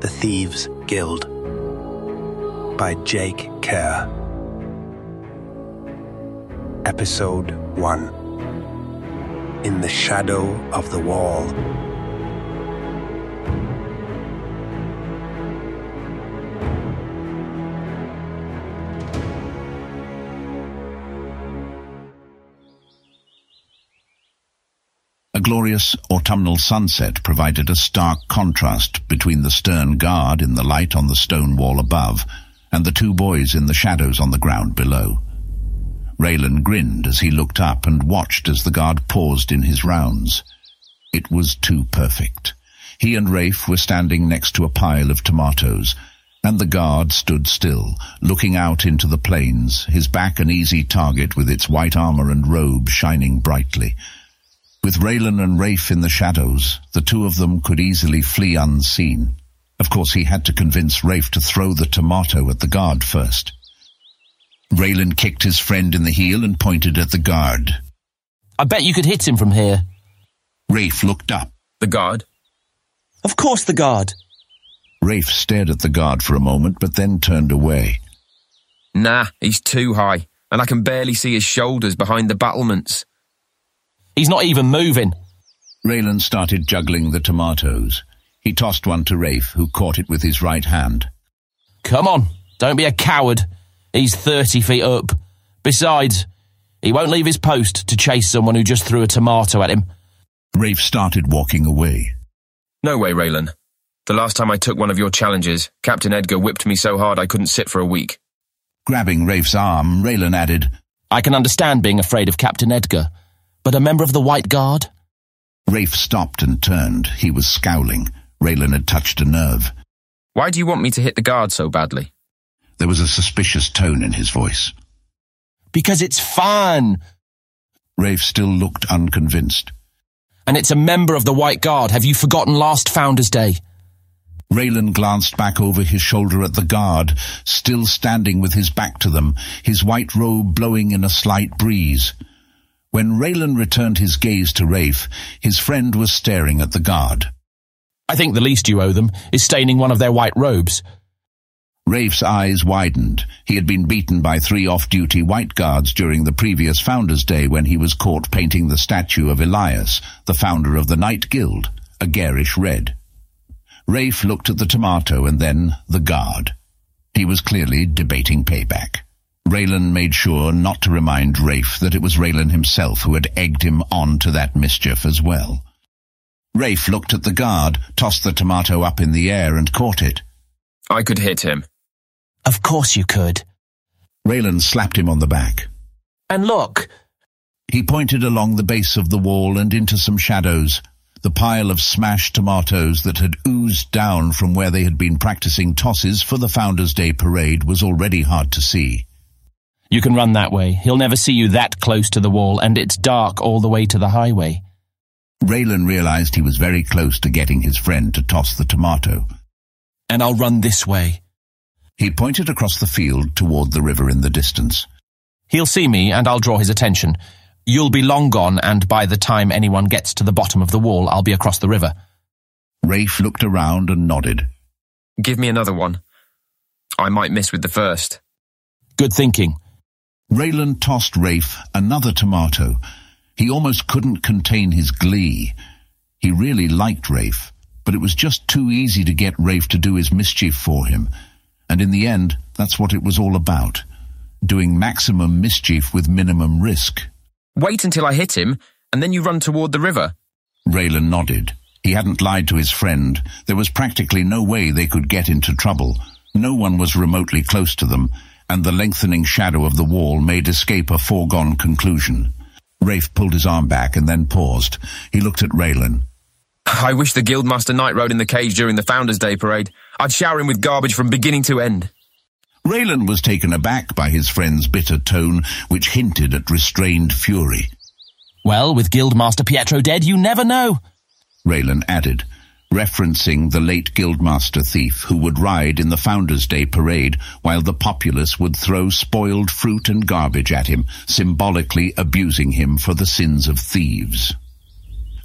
The Thieves Guild by Jake Kerr. Episode 1 In the Shadow of the Wall. A glorious autumnal sunset provided a stark contrast between the stern guard in the light on the stone wall above and the two boys in the shadows on the ground below. Ralan grinned as he looked up and watched as the guard paused in his rounds. It was too perfect. He and Rafe were standing next to a pile of tomatoes, and the guard stood still, looking out into the plains, his back an easy target with its white armor and robe shining brightly. With Ralan and Rafe in the shadows, the two of them could easily flee unseen. Of course, he had to convince Rafe to throw the tomato at the guard first. Ralan kicked his friend in the heel and pointed at the guard. I bet you could hit him from here. Rafe looked up. The guard? Of course the guard. Rafe stared at the guard for a moment, but then turned away. Nah, he's too high, and I can barely see his shoulders behind the battlements. He's not even moving. Ralan started juggling the tomatoes. He tossed one to Rafe, who caught it with his right hand. Come on, don't be a coward. He's 30 feet up. Besides, he won't leave his post to chase someone who just threw a tomato at him. Rafe started walking away. No way, Ralan. The last time I took one of your challenges, Captain Edgar whipped me so hard I couldn't sit for a week. Grabbing Rafe's arm, Ralan added, I can understand being afraid of Captain Edgar, but a member of the White Guard? Rafe stopped and turned. He was scowling. Ralan had touched a nerve. Why do you want me to hit the guard so badly? There was a suspicious tone in his voice. Because it's fun. Rafe still looked unconvinced. And it's a member of the White Guard. Have you forgotten last Founder's Day? Ralan glanced back over his shoulder at the guard, still standing with his back to them, his white robe blowing in a slight breeze. When Ralan returned his gaze to Rafe, his friend was staring at the guard. I think the least you owe them is staining one of their white robes. Rafe's eyes widened. He had been beaten by three off-duty white guards during the previous Founder's Day when he was caught painting the statue of Elias, the founder of the Knight Guild, a garish red. Rafe looked at the tomato and then the guard. He was clearly debating payback. Ralan made sure not to remind Rafe that it was Ralan himself who had egged him on to that mischief as well. Rafe looked at the guard, tossed the tomato up in the air and caught it. I could hit him. Of course you could. Ralan slapped him on the back. And look. He pointed along the base of the wall and into some shadows, the pile of smashed tomatoes that had oozed down from where they had been practicing tosses for the Founder's Day parade was already hard to see. You can run that way. He'll never see you that close to the wall, and it's dark all the way to the highway. Ralan realized he was very close to getting his friend to toss the tomato. And I'll run this way. He pointed across the field toward the river in the distance. He'll see me, and I'll draw his attention. You'll be long gone, and by the time anyone gets to the bottom of the wall, I'll be across the river. Rafe looked around and nodded. Give me another one. I might miss with the first. Good thinking. Ralan tossed Rafe another tomato. He almost couldn't contain his glee. He really liked Rafe, but it was just too easy to get Rafe to do his mischief for him. And in the end, that's what it was all about. Doing maximum mischief with minimum risk. Wait until I hit him, and then you run toward the river. Ralan nodded. He hadn't lied to his friend. There was practically no way they could get into trouble. No one was remotely close to them, and the lengthening shadow of the wall made escape a foregone conclusion. Rafe pulled his arm back and then paused. He looked at Ralan. I wish the Guildmaster Knight rode in the cage during the Founder's Day parade. I'd shower him with garbage from beginning to end. Ralan was taken aback by his friend's bitter tone, which hinted at restrained fury. Well, with Guildmaster Pietro dead, you never know. Ralan added, referencing the late Guildmaster thief who would ride in the Founder's Day parade while the populace would throw spoiled fruit and garbage at him, symbolically abusing him for the sins of thieves.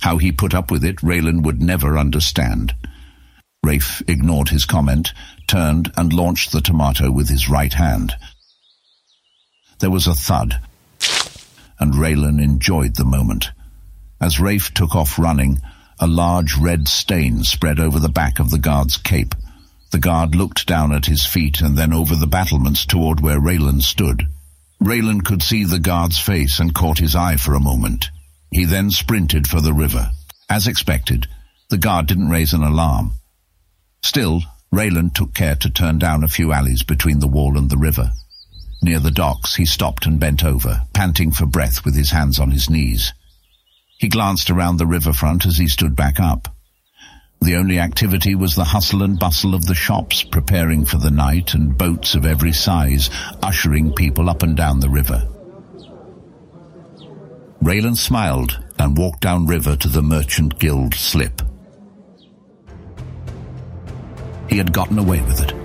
How he put up with it, Ralan would never understand. Rafe ignored his comment, turned and launched the tomato with his right hand. There was a thud, and Raylan enjoyed the moment. As Rafe took off running, a large red stain spread over the back of the guard's cape. The guard looked down at his feet and then over the battlements toward where Ralan stood. Ralan could see the guard's face and caught his eye for a moment. He then sprinted for the river. As expected, the guard didn't raise an alarm. Still, Ralan took care to turn down a few alleys between the wall and the river. Near the docks, he stopped and bent over, panting for breath with his hands on his knees. He glanced around the riverfront as he stood back up. The only activity was the hustle and bustle of the shops preparing for the night and boats of every size ushering people up and down the river. Ralan smiled and walked down river to the Merchant Guild slip. He had gotten away with it.